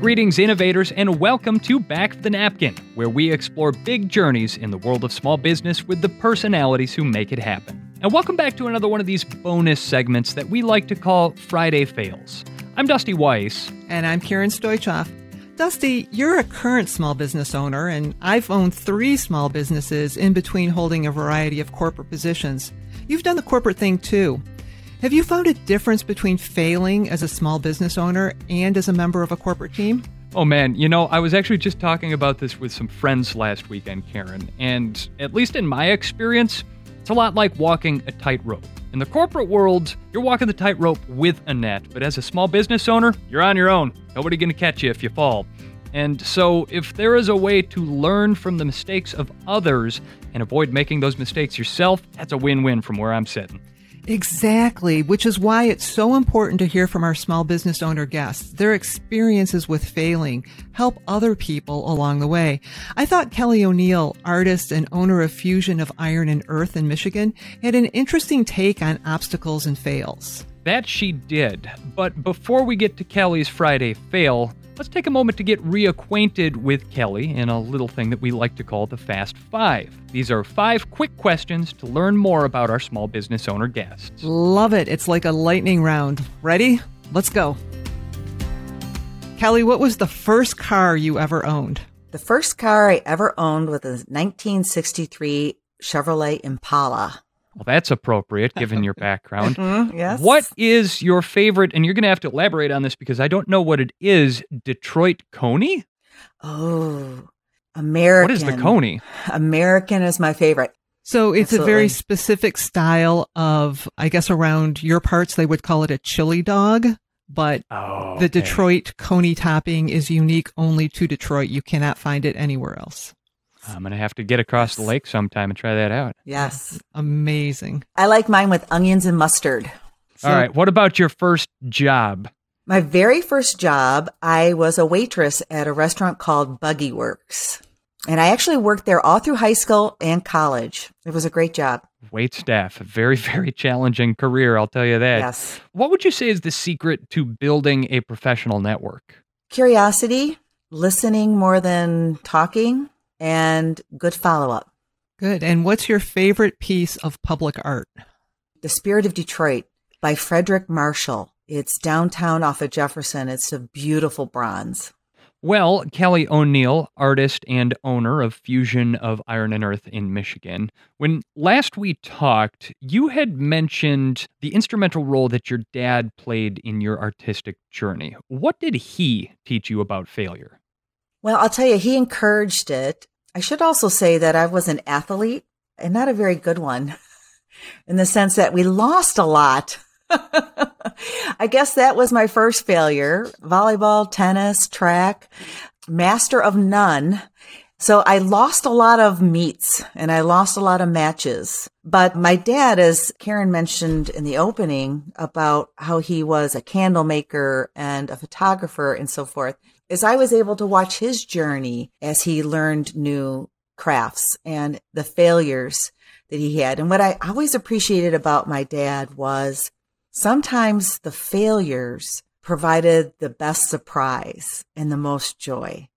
Greetings, innovators, and welcome to Back of the Napkin, where we explore big journeys in the world of small business with the personalities who make it happen. And welcome back to another one of these bonus segments that we like to call Friday Fails. I'm Dusty Weiss. And I'm Karen Stoichoff. Dusty, you're a current small business owner, and I've owned three small businesses in between holding a variety of corporate positions. You've done the corporate thing too. Have you found a difference between failing as a small business owner and as a member of a corporate team? Oh man, you know, I was actually just talking about this with some friends last weekend, Karen, and at least in my experience, it's a lot like walking a tightrope. In the corporate world, you're walking the tightrope with a net, but as a small business owner, you're on your own. Nobody gonna catch you if you fall. And so, if there is a way to learn from the mistakes of others and avoid making those mistakes yourself, that's a win win from where I'm sitting. Exactly, which is why it's so important to hear from our small business owner guests. Their experiences with failing help other people along the way. I thought Kelly O'Neill, artist and owner of Fusion of Iron and Earth in Michigan, had an interesting take on obstacles and fails. That she did. But before we get to Kelly's Friday fail, let's take a moment to get reacquainted with Kelly in a little thing that we like to call the Fast Five. These are five quick questions to learn more about our small business owner guests. Love it. It's like a lightning round. Ready? Let's go. Kelly, what was the first car you ever owned? The first car I ever owned was a 1963 Chevrolet Impala. Well, that's appropriate given your background. Mhm, yes. What is your favorite? And you're going to have to elaborate on this because I don't know what it is. Detroit Coney? Oh, American. What is the Coney? American is my favorite. So it's a very specific style of, I guess around your parts, they would call it a chili dog, but Oh, the okay. Detroit Coney topping is unique only to Detroit. You cannot find it anywhere else. I'm going to have to get across the lake sometime and try that out. Yes. Amazing. I like mine with onions and mustard. All right. What about your first job? My very first job, I was a waitress at a restaurant called Buggy Works. And I actually worked there all through high school and college. It was a great job. Wait staff. A very, very challenging career, I'll tell you that. Yes. What would you say is the secret to building a professional network? Curiosity, listening more than talking, and good follow up. Good. And what's your favorite piece of public art? The Spirit of Detroit by Frederick Marshall. It's downtown off of Jefferson. It's a beautiful bronze. Well, Kelly O'Neill, artist and owner of Fusion of Iron and Earth in Michigan. When last we talked, you had mentioned the instrumental role that your dad played in your artistic journey. What did he teach you about failure? Well, I'll tell you, he encouraged it. I should also say that I was an athlete and not a very good one in the sense that we lost a lot. I guess that was my first failure volleyball, tennis, track, master of none. So I lost a lot of meets and I lost a lot of matches. But my dad, as Karen mentioned in the opening about how he was a candle maker and a photographer and so forth, is I was able to watch his journey as he learned new crafts and the failures that he had. And what I always appreciated about my dad was sometimes the failures provided the best surprise and the most joy.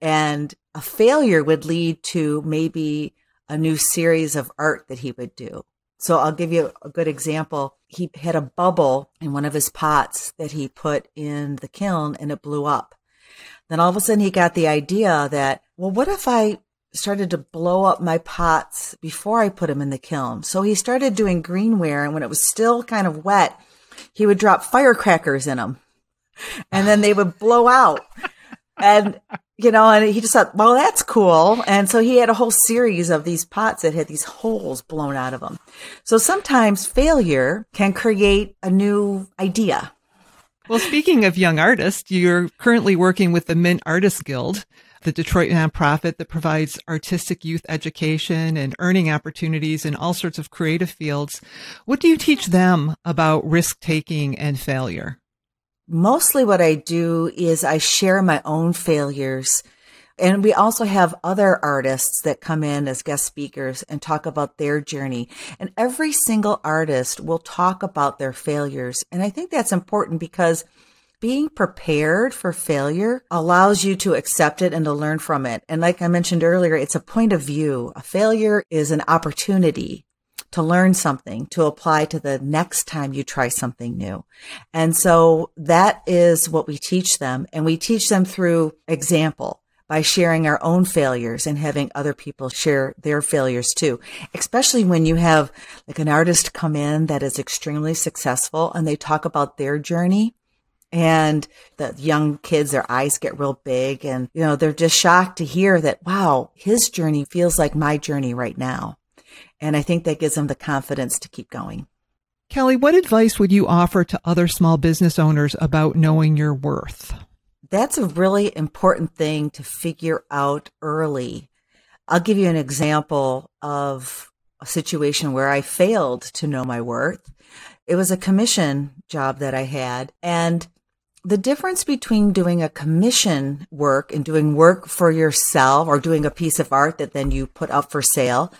And a failure would lead to maybe a new series of art that he would do. So I'll give you a good example. He had a bubble in one of his pots that he put in the kiln and it blew up. Then all of a sudden he got the idea that, well, what if I started to blow up my pots before I put them in the kiln? So he started doing greenware and when it was still kind of wet, he would drop firecrackers in them and then they would blow out. And, you know, and he just thought, well, that's cool. And so he had a whole series of these pots that had these holes blown out of them. So sometimes failure can create a new idea. Well, speaking of young artists, you're currently working with the Mint Artists Guild, the Detroit nonprofit that provides artistic youth education and earning opportunities in all sorts of creative fields. What do you teach them about risk taking and failure? Mostly what I do is I share my own failures. And we also have other artists that come in as guest speakers and talk about their journey. And every single artist will talk about their failures. And I think that's important because being prepared for failure allows you to accept it and to learn from it. And like I mentioned earlier, it's a point of view. A failure is an opportunity to learn something to apply to the next time you try something new. And so that is what we teach them. And we teach them through example by sharing our own failures and having other people share their failures too. Especially when you have like an artist come in that is extremely successful and they talk about their journey and the young kids, their eyes get real big and, you know, they're just shocked to hear that, wow, his journey feels like my journey right now. And I think that gives them the confidence to keep going. Kelly, what advice would you offer to other small business owners about knowing your worth? That's a really important thing to figure out early. I'll give you an example of a situation where I failed to know my worth. It was a commission job that I had, and the difference between doing a commission work and doing work for yourself or doing a piece of art that then you put up for sale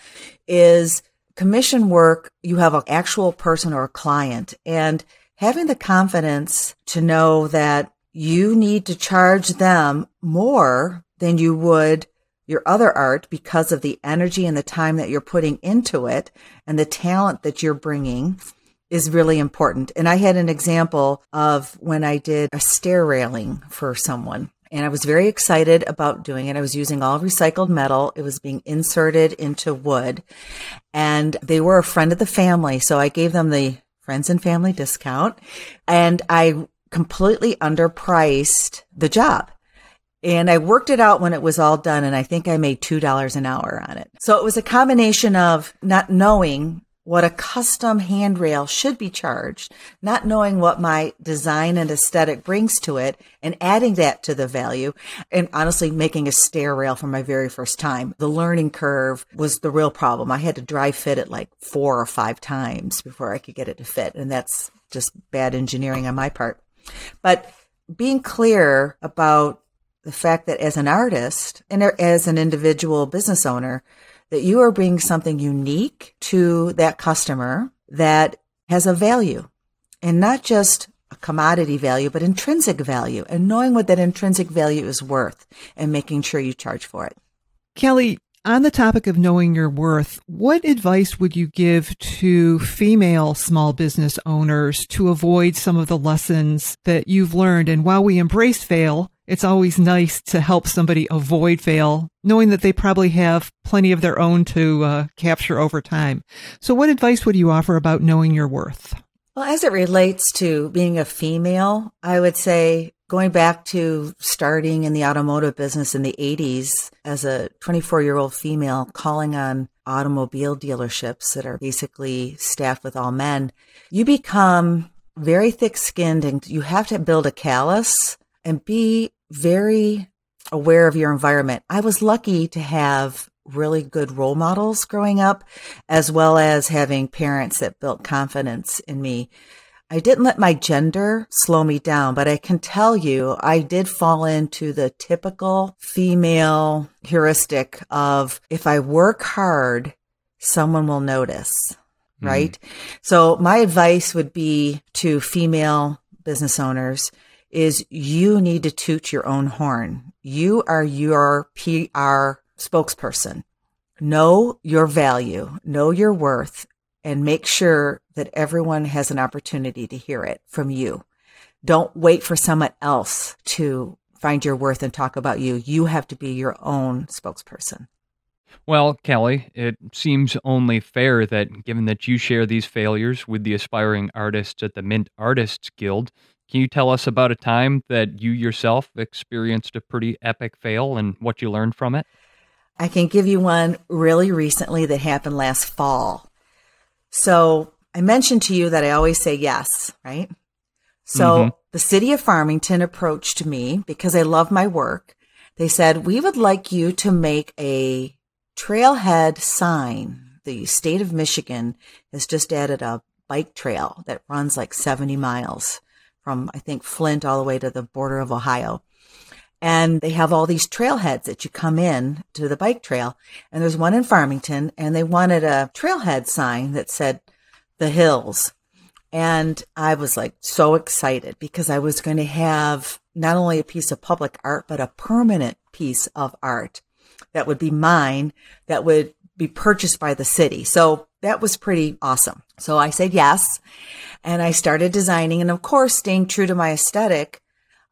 is commission work. You have an actual person or a client and having the confidence to know that you need to charge them more than you would your other art because of the energy and the time that you're putting into it and the talent that you're bringing is really important. And I had an example of when I did a stair railing for someone. And I was very excited about doing it. I was using all recycled metal. It was being inserted into wood. And they were a friend of the family. So I gave them the friends and family discount. And I completely underpriced the job. And I worked it out when it was all done. And I think I made $2 an hour on it. So it was a combination of not knowing what a custom handrail should be charged, not knowing what my design and aesthetic brings to it and adding that to the value and honestly making a stair rail for my very first time. The learning curve was the real problem. I had to dry fit it like four or five times before I could get it to fit. And that's just bad engineering on my part. But being clear about the fact that as an artist and as an individual business owner, that you are bringing something unique to that customer that has a value and not just a commodity value, but intrinsic value and knowing what that intrinsic value is worth and making sure you charge for it. Kelly, on the topic of knowing your worth, what advice would you give to female small business owners to avoid some of the lessons that you've learned? And while we embrace fail, it's always nice to help somebody avoid fail, knowing that they probably have plenty of their own to uh, capture over time. So, what advice would you offer about knowing your worth? Well, as it relates to being a female, I would say going back to starting in the automotive business in the 80s as a 24 year old female calling on automobile dealerships that are basically staffed with all men, you become very thick skinned and you have to build a callus and be very aware of your environment. I was lucky to have really good role models growing up, as well as having parents that built confidence in me. I didn't let my gender slow me down, but I can tell you I did fall into the typical female heuristic of if I work hard, someone will notice. Mm-hmm. Right. So my advice would be to female business owners is you need to toot your own horn. You are your PR spokesperson. Know your value, know your worth, and make sure that everyone has an opportunity to hear it from you. Don't wait for someone else to find your worth and talk about you. You have to be your own spokesperson. Well, Kelly, it seems only fair that given that you share these failures with the aspiring artists at the Mint Artists Guild, can you tell us about a time that you yourself experienced a pretty epic fail and what you learned from it? I can give you one really recently that happened last fall. So I mentioned to you that I always say yes, right? So mm-hmm. the city of Farmington approached me because I love my work. They said, we would like you to make a trailhead sign. The state of Michigan has just added a bike trail that runs like 70 miles from, I think, Flint all the way to the border of Ohio. And they have all these trailheads that you come in to the bike trail. And there's one in Farmington and they wanted a trailhead sign that said the hills. And I was like so excited because I was going to have not only a piece of public art, but a permanent piece of art that would be mine that would be purchased by the city. So that was pretty awesome. So I said yes. And I started designing. And of course, staying true to my aesthetic,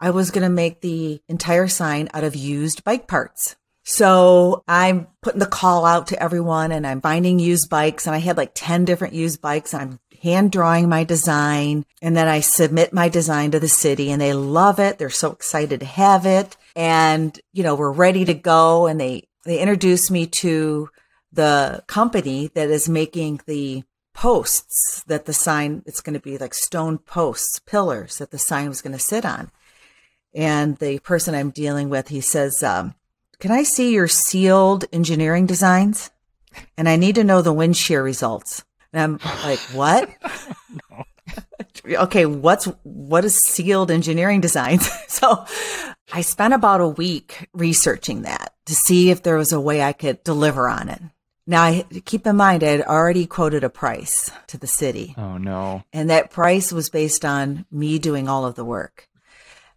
I was going to make the entire sign out of used bike parts. So I'm putting the call out to everyone and I'm finding used bikes and I had like 10 different used bikes. I'm hand drawing my design and then I submit my design to the city and they love it. They're so excited to have it. And, you know, we're ready to go. And they, they introduced me to the company that is making the posts that the sign, it's going to be like stone posts, pillars that the sign was going to sit on. And the person I'm dealing with, he says, um, can I see your sealed engineering designs? And I need to know the wind shear results. And I'm like, what? okay, what's what is sealed engineering designs? so I spent about a week researching that to see if there was a way I could deliver on it. Now, I, keep in mind, I had already quoted a price to the city. Oh, no. And that price was based on me doing all of the work.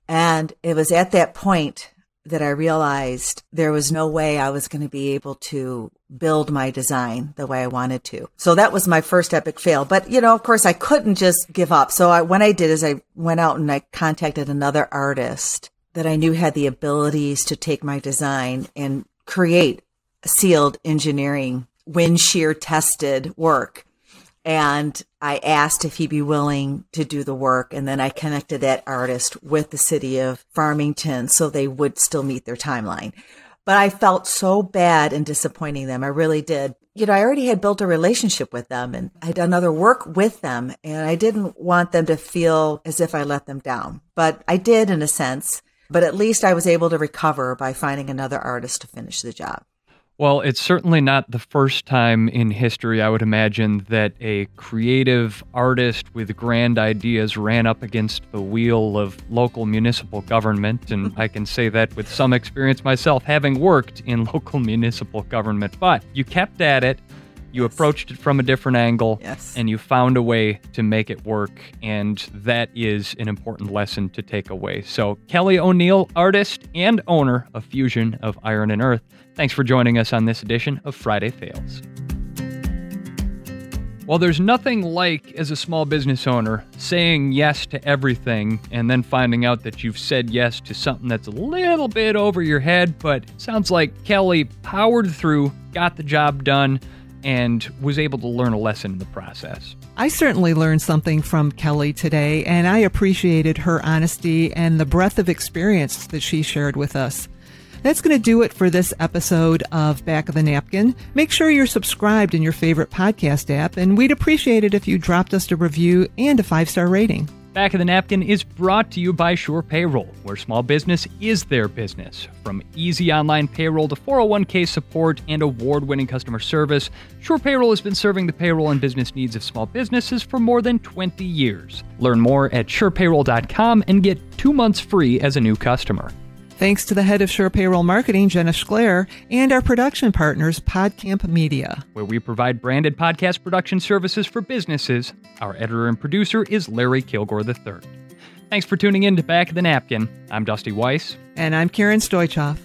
And it was at that point that I realized there was no way I was going to be able to build my design the way I wanted to. So that was my first epic fail. But, you know, of course, I couldn't just give up. So I, what I did is I went out and I contacted another artist that I knew had the abilities to take my design and create sealed engineering wind shear tested work. And I asked if he'd be willing to do the work. And then I connected that artist with the city of Farmington so they would still meet their timeline. But I felt so bad in disappointing them. I really did. You know, I already had built a relationship with them and I'd done other work with them and I didn't want them to feel as if I let them down. But I did in a sense. But at least I was able to recover by finding another artist to finish the job. Well, it's certainly not the first time in history, I would imagine, that a creative artist with grand ideas ran up against the wheel of local municipal government. And I can say that with some experience myself, having worked in local municipal government. But you kept at it, you yes. approached it from a different angle, yes. and you found a way to make it work. And that is an important lesson to take away. So, Kelly O'Neill, artist and owner of Fusion of Iron and Earth. Thanks for joining us on this edition of Friday Fails. Well, there's nothing like, as a small business owner, saying yes to everything and then finding out that you've said yes to something that's a little bit over your head, but sounds like Kelly powered through, got the job done, and was able to learn a lesson in the process. I certainly learned something from Kelly today, and I appreciated her honesty and the breadth of experience that she shared with us. That's going to do it for this episode of Back of the Napkin. Make sure you're subscribed in your favorite podcast app, and we'd appreciate it if you dropped us a review and a five star rating. Back of the Napkin is brought to you by Sure Payroll, where small business is their business. From easy online payroll to 401k support and award winning customer service, Sure Payroll has been serving the payroll and business needs of small businesses for more than 20 years. Learn more at surepayroll.com and get two months free as a new customer. Thanks to the head of Sure Payroll Marketing, Jenna Schler, and our production partners, PodCamp Media. Where we provide branded podcast production services for businesses. Our editor and producer is Larry Kilgore III. Thanks for tuning in to Back of the Napkin. I'm Dusty Weiss. And I'm Karen Stoichoff.